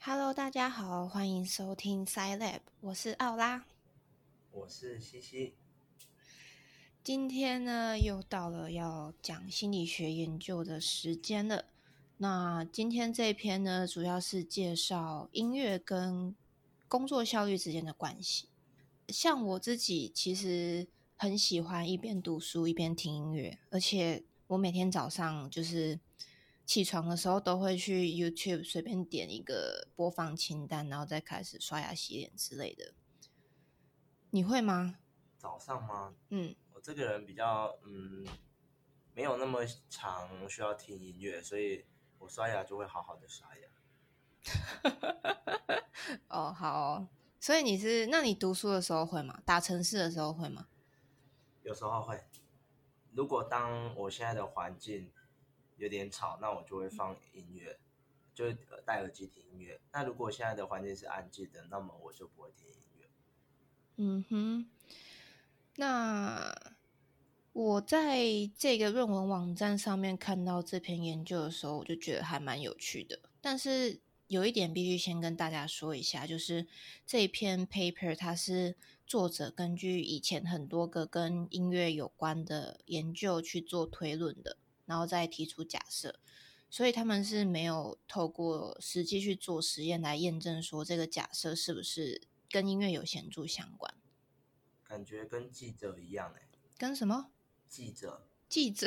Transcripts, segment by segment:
Hello，大家好，欢迎收听 Sci Lab，我是奥拉。我是西西，今天呢，又到了要讲心理学研究的时间了。那今天这一篇呢，主要是介绍音乐跟工作效率之间的关系。像我自己其实很喜欢一边读书一边听音乐，而且我每天早上就是起床的时候都会去 YouTube 随便点一个播放清单，然后再开始刷牙洗脸之类的。你会吗？早上吗？嗯，我这个人比较嗯，没有那么常需要听音乐，所以我刷牙就会好好的刷牙。哦，好哦所以你是，那你读书的时候会吗？打城市的时候会吗？有时候会，如果当我现在的环境有点吵，那我就会放音乐，就呃戴耳机听音乐。那如果现在的环境是安静的，那么我就不会听音乐。嗯哼，那我在这个论文网站上面看到这篇研究的时候，我就觉得还蛮有趣的。但是有一点必须先跟大家说一下，就是这一篇 paper 它是作者根据以前很多个跟音乐有关的研究去做推论的，然后再提出假设。所以他们是没有透过实际去做实验来验证说这个假设是不是跟音乐有显著相关。感觉跟记者一样哎、跟什么记者记者？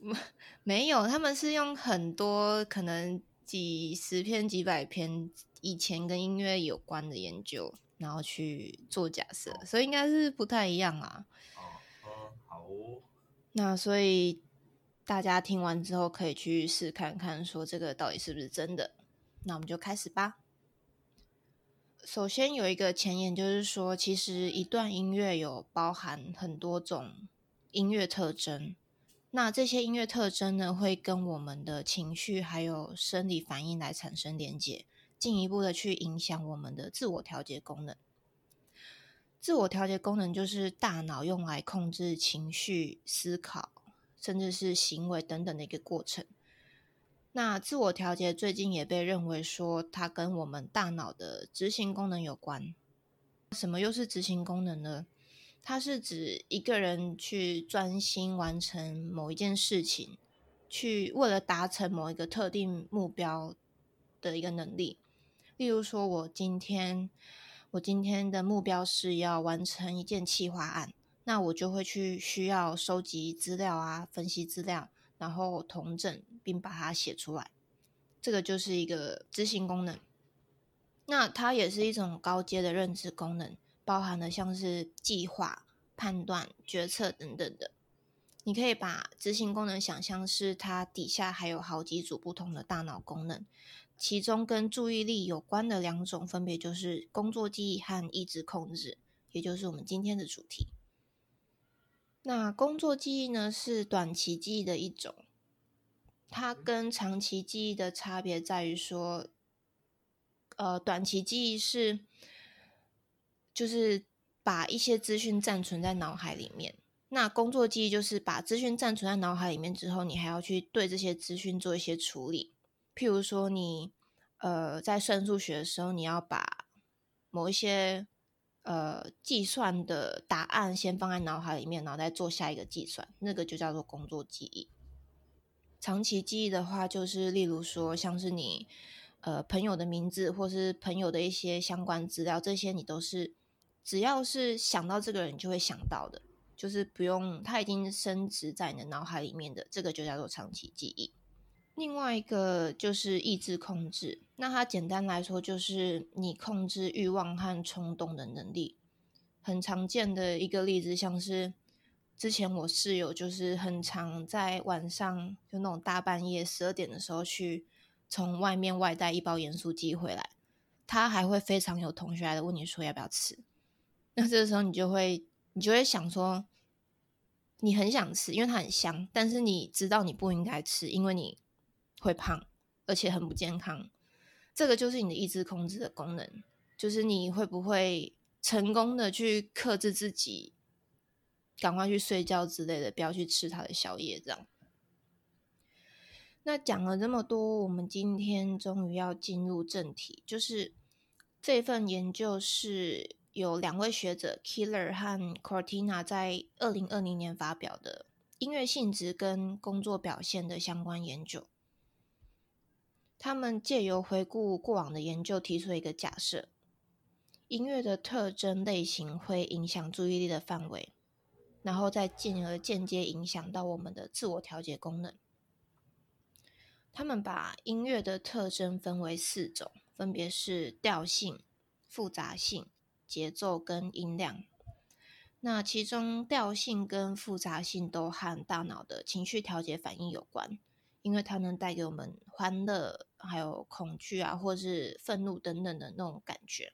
没有，他们是用很多可能几十篇、几百篇以前跟音乐有关的研究，然后去做假设，所以应该是不太一样啊。哦，嗯，好哦，那所以大家听完之后可以去试看看，说这个到底是不是真的。那我们就开始吧。首先有一个前言，就是说，其实一段音乐有包含很多种音乐特征。那这些音乐特征呢，会跟我们的情绪还有生理反应来产生连结，进一步的去影响我们的自我调节功能。自我调节功能就是大脑用来控制情绪、思考，甚至是行为等等的一个过程。那自我调节最近也被认为说，它跟我们大脑的执行功能有关。什么又是执行功能呢？它是指一个人去专心完成某一件事情，去为了达成某一个特定目标的一个能力。例如说，我今天我今天的目标是要完成一件企划案，那我就会去需要收集资料啊，分析资料，然后统整并把它写出来。这个就是一个执行功能。那它也是一种高阶的认知功能，包含了像是计划、判断、决策等等的。你可以把执行功能想象是它底下还有好几组不同的大脑功能，其中跟注意力有关的两种，分别就是工作记忆和意志控制，也就是我们今天的主题。那工作记忆呢，是短期记忆的一种，它跟长期记忆的差别在于说，呃，短期记忆是就是把一些资讯暂存在脑海里面。那工作记忆就是把资讯暂存在脑海里面之后，你还要去对这些资讯做一些处理。譬如说你，呃在算数学的时候，你要把某一些呃计算的答案先放在脑海里面，然后再做下一个计算，那个就叫做工作记忆。长期记忆的话，就是例如说像是你呃朋友的名字，或是朋友的一些相关资料，这些你都是只要是想到这个人就会想到的。就是不用，他已经升值在你的脑海里面的，这个就叫做长期记忆。另外一个就是意志控制，那它简单来说就是你控制欲望和冲动的能力。很常见的一个例子，像是之前我室友就是很常在晚上就那种大半夜十二点的时候去从外面外带一包盐酥鸡回来，他还会非常有同学来的问你说要不要吃，那这个时候你就会你就会想说。你很想吃，因为它很香，但是你知道你不应该吃，因为你会胖，而且很不健康。这个就是你的意志控制的功能，就是你会不会成功的去克制自己，赶快去睡觉之类的，不要去吃他的宵夜。这样。那讲了这么多，我们今天终于要进入正题，就是这份研究是有两位学者 Killer 和 Cortina 在二零二零年发表的音乐性质跟工作表现的相关研究。他们借由回顾过往的研究，提出了一个假设：音乐的特征类型会影响注意力的范围，然后再进而间接影响到我们的自我调节功能。他们把音乐的特征分为四种，分别是调性、复杂性、节奏跟音量。那其中调性跟复杂性都和大脑的情绪调节反应有关，因为它能带给我们欢乐、还有恐惧啊，或是愤怒等等的那种感觉。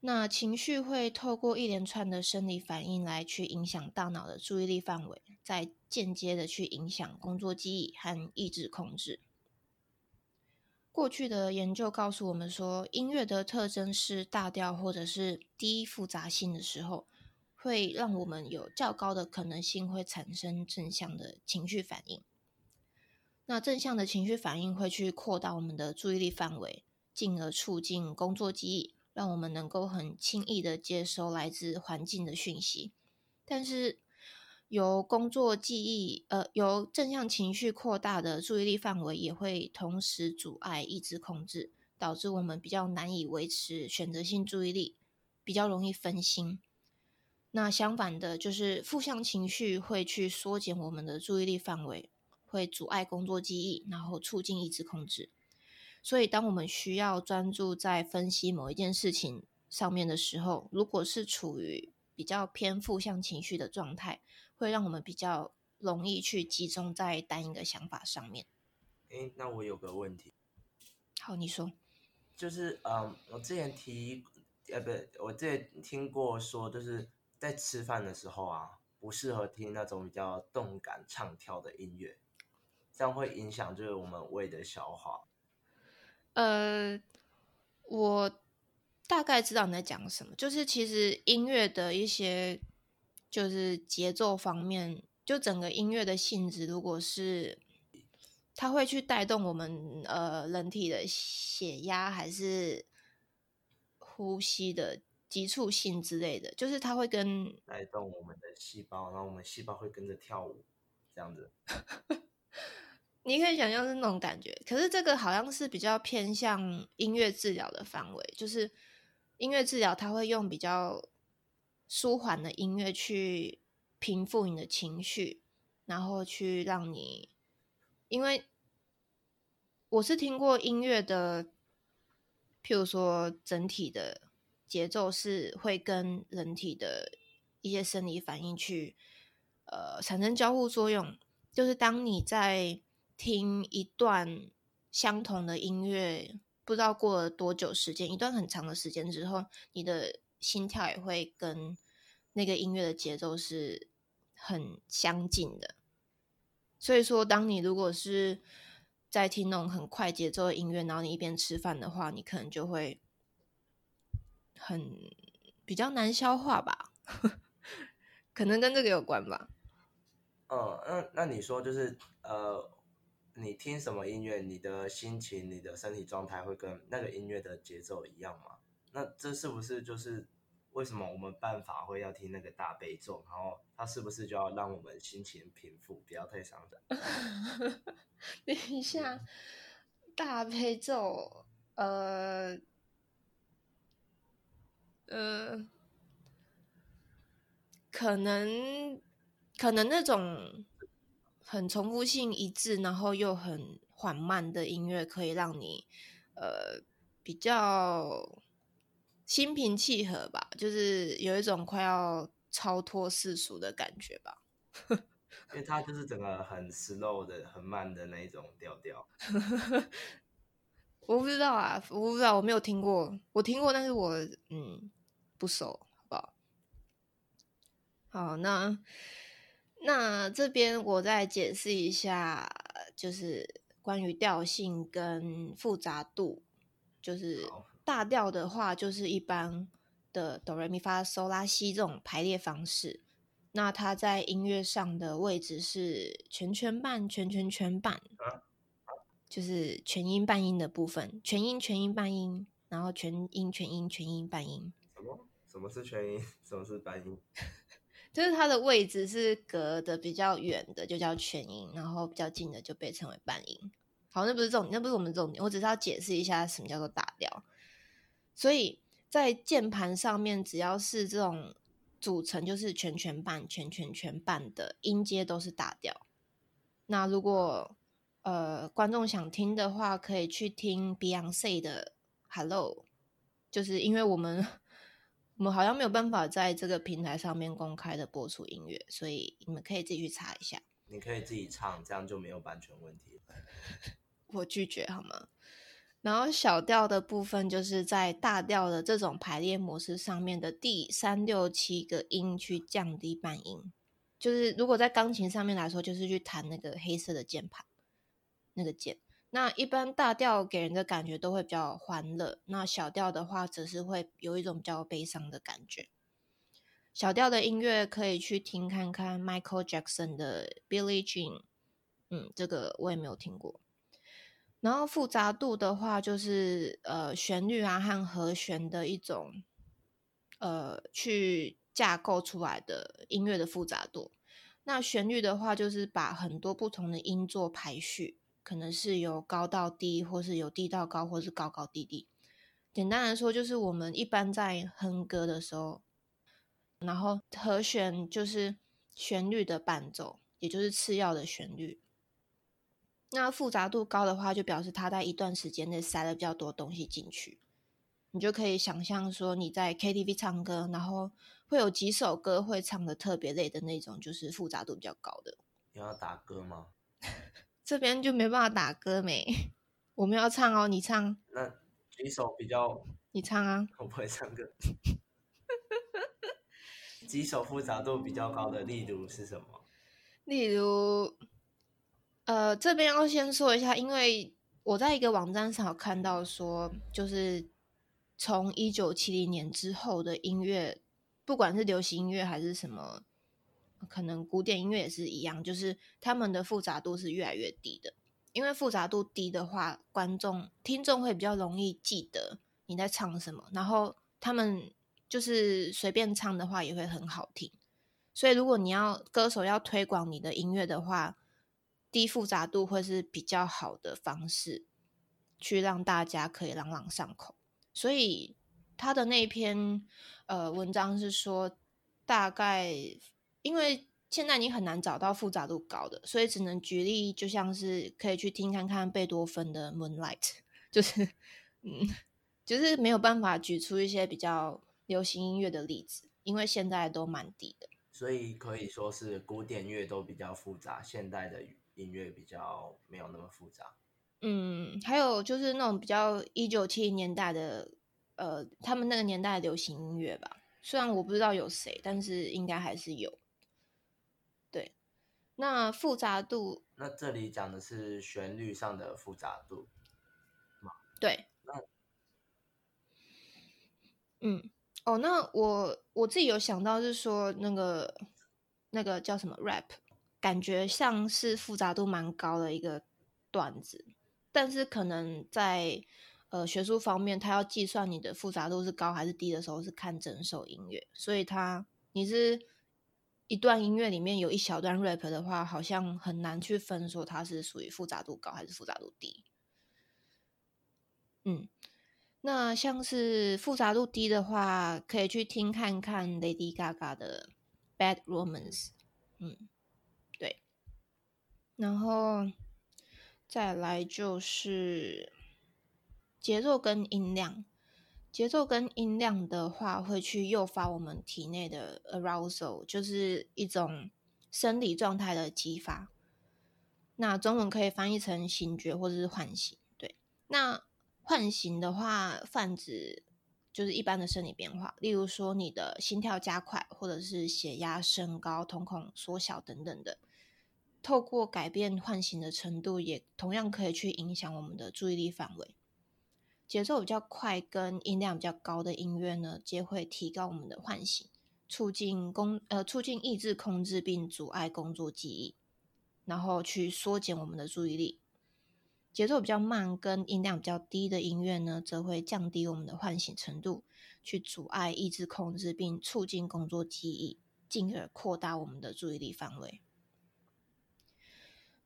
那情绪会透过一连串的生理反应来去影响大脑的注意力范围，再间接的去影响工作记忆和意志控制。过去的研究告诉我们说，音乐的特征是大调或者是低复杂性的时候，会让我们有较高的可能性会产生正向的情绪反应。那正向的情绪反应会去扩大我们的注意力范围，进而促进工作记忆。让我们能够很轻易的接收来自环境的讯息，但是由工作记忆，呃，由正向情绪扩大的注意力范围，也会同时阻碍意志控制，导致我们比较难以维持选择性注意力，比较容易分心。那相反的，就是负向情绪会去缩减我们的注意力范围，会阻碍工作记忆，然后促进意志控制。所以，当我们需要专注在分析某一件事情上面的时候，如果是处于比较偏负向情绪的状态，会让我们比较容易去集中在单一个想法上面。诶，那我有个问题。好，你说。就是嗯，我之前提，呃，不，我之前听过说，就是在吃饭的时候啊，不适合听那种比较动感唱跳的音乐，这样会影响就是我们胃的消化。呃，我大概知道你在讲什么，就是其实音乐的一些就是节奏方面，就整个音乐的性质，如果是它会去带动我们呃人体的血压还是呼吸的急促性之类的，就是它会跟带动我们的细胞，然后我们细胞会跟着跳舞，这样子。你可以想象是那种感觉，可是这个好像是比较偏向音乐治疗的范围，就是音乐治疗，它会用比较舒缓的音乐去平复你的情绪，然后去让你，因为我是听过音乐的，譬如说整体的节奏是会跟人体的一些生理反应去呃产生交互作用，就是当你在听一段相同的音乐，不知道过了多久时间，一段很长的时间之后，你的心跳也会跟那个音乐的节奏是很相近的。所以说，当你如果是在听那种很快节奏的音乐，然后你一边吃饭的话，你可能就会很比较难消化吧？可能跟这个有关吧。嗯，那那你说就是呃。你听什么音乐，你的心情、你的身体状态会跟那个音乐的节奏一样吗？那这是不是就是为什么我们办法会要听那个大悲咒？然后它是不是就要让我们心情平复，不要太伤感？等一下，大悲咒，呃，呃，可能，可能那种。很重复性一致，然后又很缓慢的音乐，可以让你呃比较心平气和吧，就是有一种快要超脱世俗的感觉吧。因为它就是整个很 slow 的、很慢的那一种调调。我不知道啊，我不知道，我没有听过。我听过，但是我嗯不熟，好不好？好，那。那这边我再解释一下，就是关于调性跟复杂度。就是大调的话，就是一般的哆来咪发嗦拉西这种排列方式。那它在音乐上的位置是全全半、全全全半，就是全音半音的部分，全音全音半音，然后全音全音全音半音。什么？什么是全音？什么是半音？就是它的位置是隔的比较远的，就叫全音，然后比较近的就被称为半音。好，那不是重点，那不是我们重点，我只是要解释一下什么叫做打调。所以在键盘上面，只要是这种组成就是全全半、全全全半的音阶都是打调。那如果呃观众想听的话，可以去听 Beyonce 的 Hello，就是因为我们。我们好像没有办法在这个平台上面公开的播出音乐，所以你们可以自己去查一下。你可以自己唱，这样就没有版权问题。我拒绝好吗？然后小调的部分就是在大调的这种排列模式上面的第三六七个音去降低半音，就是如果在钢琴上面来说，就是去弹那个黑色的键盘那个键。那一般大调给人的感觉都会比较欢乐，那小调的话则是会有一种比较悲伤的感觉。小调的音乐可以去听看看 Michael Jackson 的 Billie Jean，嗯，这个我也没有听过。然后复杂度的话，就是呃旋律啊和和弦的一种呃去架构出来的音乐的复杂度。那旋律的话，就是把很多不同的音做排序。可能是由高到低，或是由低到高，或是高高低低。简单来说，就是我们一般在哼歌的时候，然后和弦就是旋律的伴奏，也就是次要的旋律。那复杂度高的话，就表示它在一段时间内塞了比较多东西进去。你就可以想象说，你在 KTV 唱歌，然后会有几首歌会唱的特别累的那种，就是复杂度比较高的。你要打歌吗？这边就没办法打歌没，我们要唱哦，你唱。那几首比较？你唱啊。我不会唱歌。几首复杂度比较高的，例如是什么？例如，呃，这边要先说一下，因为我在一个网站上有看到说，就是从一九七零年之后的音乐，不管是流行音乐还是什么。可能古典音乐也是一样，就是他们的复杂度是越来越低的。因为复杂度低的话，观众、听众会比较容易记得你在唱什么，然后他们就是随便唱的话也会很好听。所以，如果你要歌手要推广你的音乐的话，低复杂度会是比较好的方式，去让大家可以朗朗上口。所以他的那篇呃文章是说，大概。因为现在你很难找到复杂度高的，所以只能举例，就像是可以去听看看贝多芬的《Moonlight》，就是嗯，就是没有办法举出一些比较流行音乐的例子，因为现在都蛮低的。所以可以说是古典乐都比较复杂，现代的音乐比较没有那么复杂。嗯，还有就是那种比较一九七零年代的，呃，他们那个年代的流行音乐吧，虽然我不知道有谁，但是应该还是有。那复杂度，那这里讲的是旋律上的复杂度，对。那，嗯，哦，那我我自己有想到是说那个那个叫什么 rap，感觉像是复杂度蛮高的一个段子，但是可能在呃学术方面，他要计算你的复杂度是高还是低的时候，是看整首音乐，所以他你是。一段音乐里面有一小段 rap 的话，好像很难去分说它是属于复杂度高还是复杂度低。嗯，那像是复杂度低的话，可以去听看看 Lady Gaga 的《Bad Romance》。嗯，对。然后再来就是节奏跟音量。节奏跟音量的话，会去诱发我们体内的 arousal，就是一种生理状态的激发。那中文可以翻译成醒觉或者是唤醒。对，那唤醒的话，泛指就是一般的生理变化，例如说你的心跳加快，或者是血压升高、瞳孔缩小等等的。透过改变唤醒的程度，也同样可以去影响我们的注意力范围。节奏比较快跟音量比较高的音乐呢，皆会提高我们的唤醒。促进工呃促进抑制控制并阻碍工作记忆，然后去缩减我们的注意力。节奏比较慢跟音量比较低的音乐呢，则会降低我们的唤醒程度，去阻碍抑制控制并促进工作记忆，进而扩大我们的注意力范围。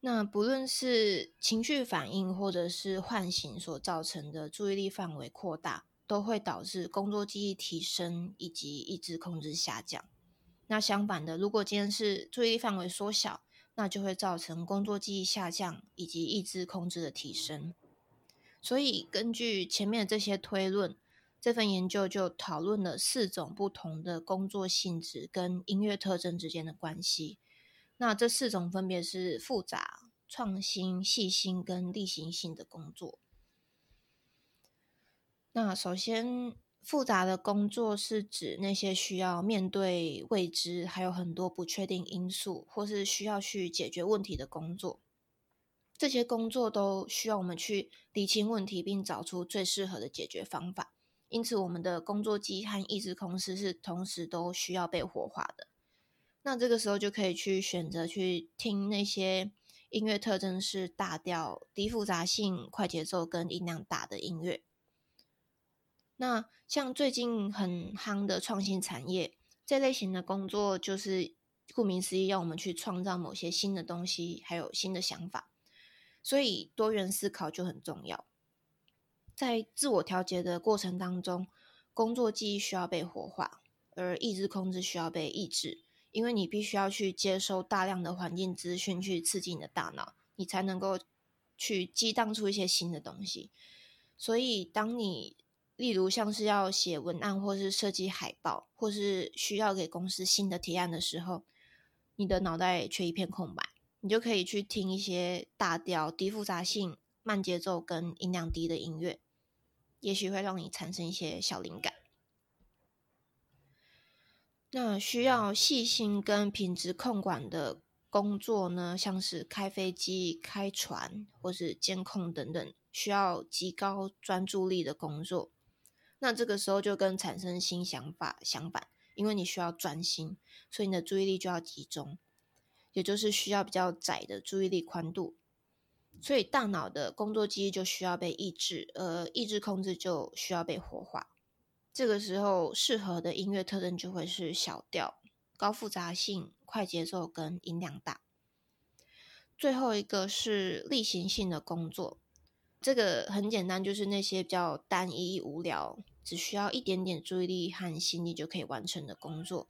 那不论是情绪反应或者是唤醒所造成的注意力范围扩大，都会导致工作记忆提升以及意志控制下降。那相反的，如果今天是注意力范围缩小，那就会造成工作记忆下降以及意志控制的提升。所以，根据前面的这些推论，这份研究就讨论了四种不同的工作性质跟音乐特征之间的关系。那这四种分别是复杂、创新、细心跟例行性的工作。那首先，复杂的工作是指那些需要面对未知，还有很多不确定因素，或是需要去解决问题的工作。这些工作都需要我们去理清问题，并找出最适合的解决方法。因此，我们的工作机和意志控制是同时都需要被活化的。那这个时候就可以去选择去听那些音乐特征是大调、低复杂性、快节奏跟音量大的音乐。那像最近很夯的创新产业这类型的工作，就是顾名思义，要我们去创造某些新的东西，还有新的想法。所以多元思考就很重要。在自我调节的过程当中，工作记忆需要被活化，而意志控制需要被抑制。因为你必须要去接收大量的环境资讯，去刺激你的大脑，你才能够去激荡出一些新的东西。所以，当你例如像是要写文案，或是设计海报，或是需要给公司新的提案的时候，你的脑袋却一片空白，你就可以去听一些大调、低复杂性、慢节奏跟音量低的音乐，也许会让你产生一些小灵感。那需要细心跟品质控管的工作呢，像是开飞机、开船或是监控等等，需要极高专注力的工作。那这个时候就跟产生新想法相反，因为你需要专心，所以你的注意力就要集中，也就是需要比较窄的注意力宽度。所以大脑的工作记忆就需要被抑制，而抑制控制就需要被活化。这个时候适合的音乐特征就会是小调、高复杂性、快节奏跟音量大。最后一个是例行性的工作，这个很简单，就是那些比较单一无聊、只需要一点点注意力和心力就可以完成的工作，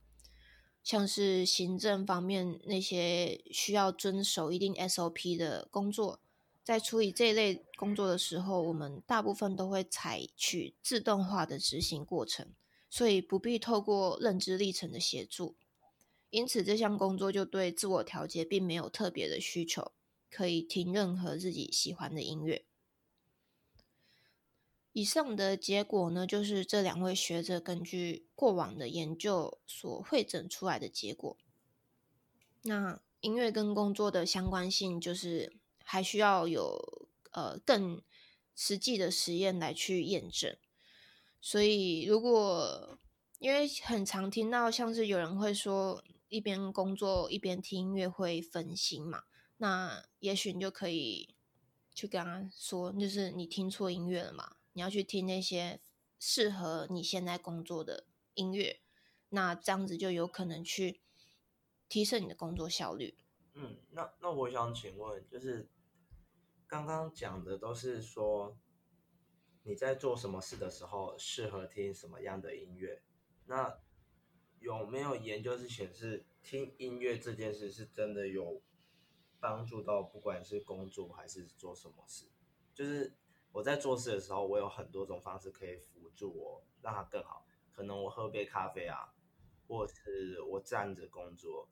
像是行政方面那些需要遵守一定 SOP 的工作。在处理这一类工作的时候，我们大部分都会采取自动化的执行过程，所以不必透过认知历程的协助。因此，这项工作就对自我调节并没有特别的需求，可以听任何自己喜欢的音乐。以上的结果呢，就是这两位学者根据过往的研究所汇整出来的结果。那音乐跟工作的相关性就是。还需要有呃更实际的实验来去验证，所以如果因为很常听到像是有人会说一边工作一边听音乐会分心嘛，那也许你就可以去跟他说，就是你听错音乐了嘛，你要去听那些适合你现在工作的音乐，那这样子就有可能去提升你的工作效率。嗯，那那我想请问就是。刚刚讲的都是说你在做什么事的时候适合听什么样的音乐。那有没有研究是显示听音乐这件事是真的有帮助到，不管是工作还是做什么事？就是我在做事的时候，我有很多种方式可以辅助我让它更好。可能我喝杯咖啡啊，或是我站着工作，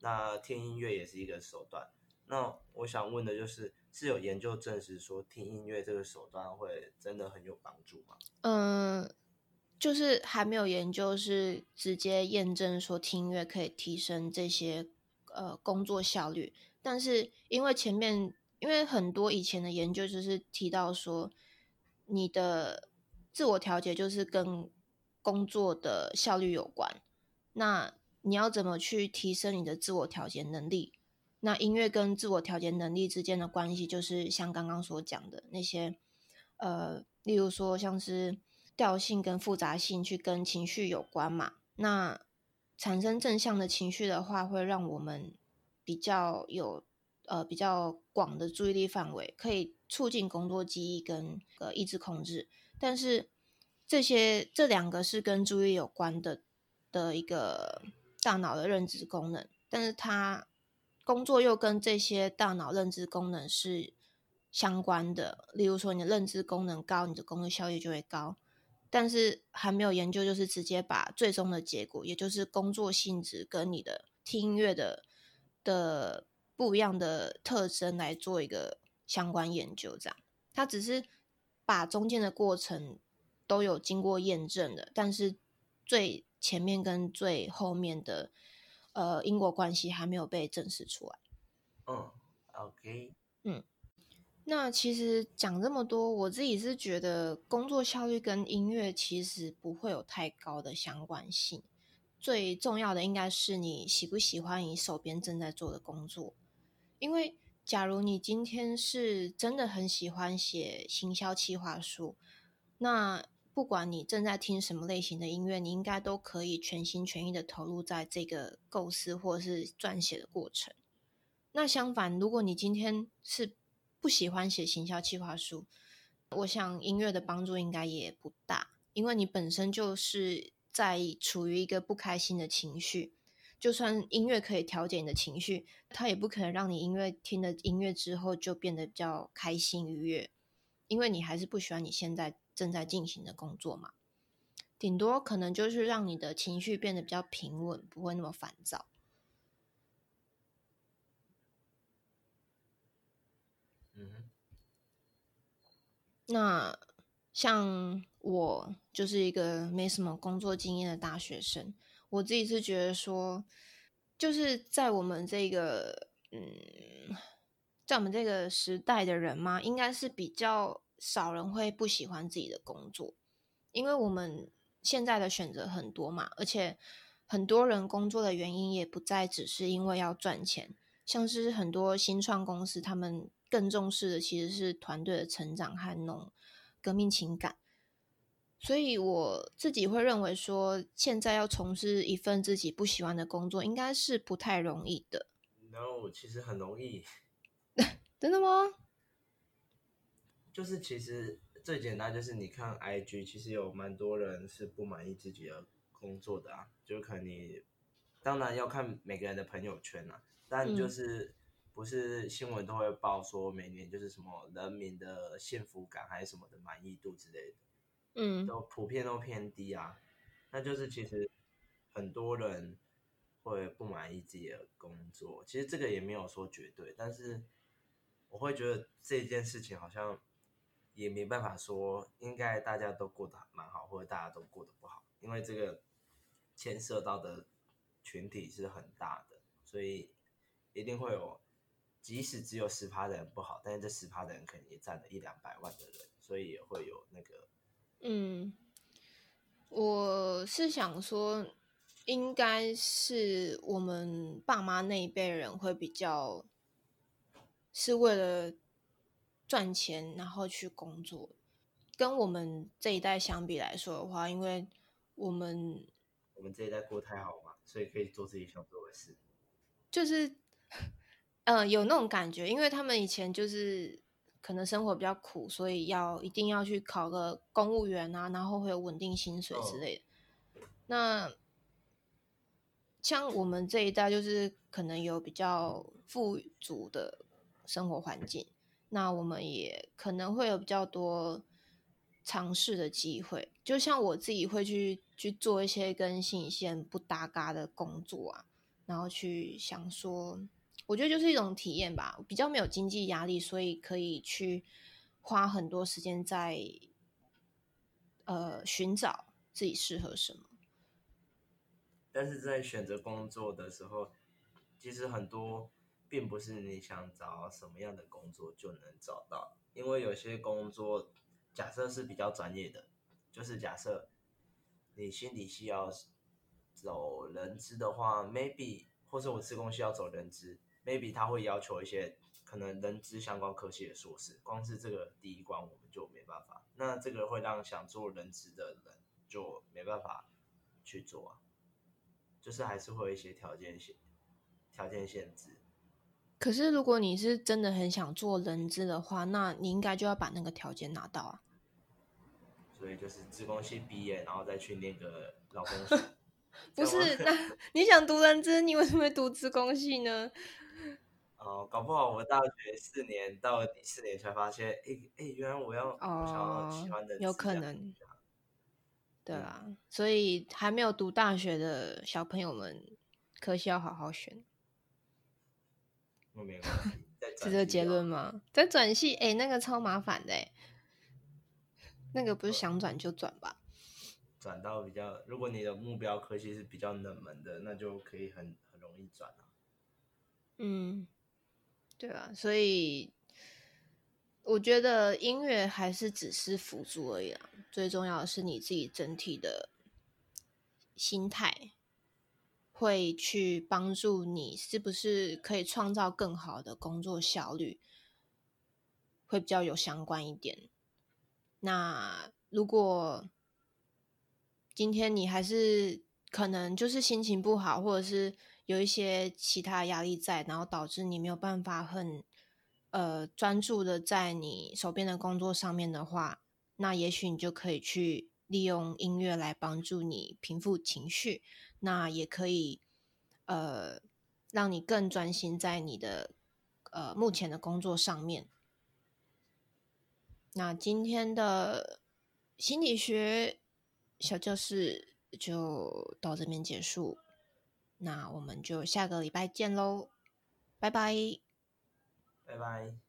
那听音乐也是一个手段。那我想问的就是。是有研究证实说听音乐这个手段会真的很有帮助吗？嗯，就是还没有研究是直接验证说听音乐可以提升这些呃工作效率。但是因为前面因为很多以前的研究就是提到说你的自我调节就是跟工作的效率有关，那你要怎么去提升你的自我调节能力？那音乐跟自我调节能力之间的关系，就是像刚刚所讲的那些，呃，例如说像是调性跟复杂性去跟情绪有关嘛。那产生正向的情绪的话，会让我们比较有呃比较广的注意力范围，可以促进工作记忆跟呃意志控制。但是这些这两个是跟注意有关的的一个大脑的认知功能，但是它工作又跟这些大脑认知功能是相关的。例如说，你的认知功能高，你的工作效率就会高。但是还没有研究，就是直接把最终的结果，也就是工作性质跟你的听音乐的的不一样的特征来做一个相关研究。这样，它只是把中间的过程都有经过验证的，但是最前面跟最后面的呃因果关系还没有被证实出来。嗯，OK，嗯。那其实讲这么多，我自己是觉得工作效率跟音乐其实不会有太高的相关性。最重要的应该是你喜不喜欢你手边正在做的工作。因为假如你今天是真的很喜欢写行销企划书，那不管你正在听什么类型的音乐，你应该都可以全心全意的投入在这个构思或者是撰写的过程。那相反，如果你今天是不喜欢写行销计划书，我想音乐的帮助应该也不大，因为你本身就是在处于一个不开心的情绪，就算音乐可以调节你的情绪，它也不可能让你音乐听了音乐之后就变得比较开心愉悦，因为你还是不喜欢你现在正在进行的工作嘛，顶多可能就是让你的情绪变得比较平稳，不会那么烦躁。嗯那像我就是一个没什么工作经验的大学生，我自己是觉得说，就是在我们这个嗯，在我们这个时代的人嘛，应该是比较少人会不喜欢自己的工作，因为我们现在的选择很多嘛，而且很多人工作的原因也不再只是因为要赚钱，像是很多新创公司他们。更重视的其实是团队的成长和那种革命情感，所以我自己会认为说，现在要从事一份自己不喜欢的工作，应该是不太容易的。No，其实很容易。真的吗？就是其实最简单就是你看 IG，其实有蛮多人是不满意自己的工作的啊。就可能你当然要看每个人的朋友圈啊，但就是。不是新闻都会报说每年就是什么人民的幸福感还是什么的满意度之类的，嗯，都普遍都偏低啊。那就是其实很多人会不满意自己的工作，其实这个也没有说绝对，但是我会觉得这件事情好像也没办法说应该大家都过得蛮好，或者大家都过得不好，因为这个牵涉到的群体是很大的，所以一定会有。即使只有十趴的人不好，但是这十趴的人可能也占了一两百万的人，所以也会有那个。嗯，我是想说，应该是我们爸妈那一辈人会比较是为了赚钱然后去工作，跟我们这一代相比来说的话，因为我们我们这一代过太好嘛，所以可以做自己想做的事，就是。嗯，有那种感觉，因为他们以前就是可能生活比较苦，所以要一定要去考个公务员啊，然后会有稳定薪水之类的。那像我们这一代，就是可能有比较富足的生活环境，那我们也可能会有比较多尝试的机会。就像我自己会去去做一些跟新一线不搭嘎的工作啊，然后去想说。我觉得就是一种体验吧，比较没有经济压力，所以可以去花很多时间在呃寻找自己适合什么。但是在选择工作的时候，其实很多并不是你想找什么样的工作就能找到，因为有些工作假设是比较专业的，就是假设你心理系要走人资的话，maybe 或者我自工系要走人资，maybe 他会要求一些可能人资相关科系的硕士，光是这个第一关我们就没办法。那这个会让想做人资的人就没办法去做啊，就是还是会有一些条件限条件限制。可是如果你是真的很想做人资的话，那你应该就要把那个条件拿到啊。所以就是自工系毕业，然后再去那个劳工所。不是，那你想读人资，你为什么会读自工系呢？哦，搞不好我大学四年到了第四年才发现，哎哎，原来我要我想要喜欢的，有可能。对啊，所以还没有读大学的小朋友们，可惜要好好选。我没关系，是这结论吗？在转系，哎，那个超麻烦的，那个不是想转就转吧？转到比较，如果你的目标科系是比较冷门的，那就可以很很容易转啊。嗯，对啊，所以我觉得音乐还是只是辅助而已啊，最重要的是你自己整体的心态，会去帮助你是不是可以创造更好的工作效率，会比较有相关一点。那如果今天你还是可能就是心情不好，或者是有一些其他压力在，然后导致你没有办法很呃专注的在你手边的工作上面的话，那也许你就可以去利用音乐来帮助你平复情绪，那也可以呃让你更专心在你的呃目前的工作上面。那今天的心理学。小教室就到这边结束，那我们就下个礼拜见喽，拜拜，拜拜。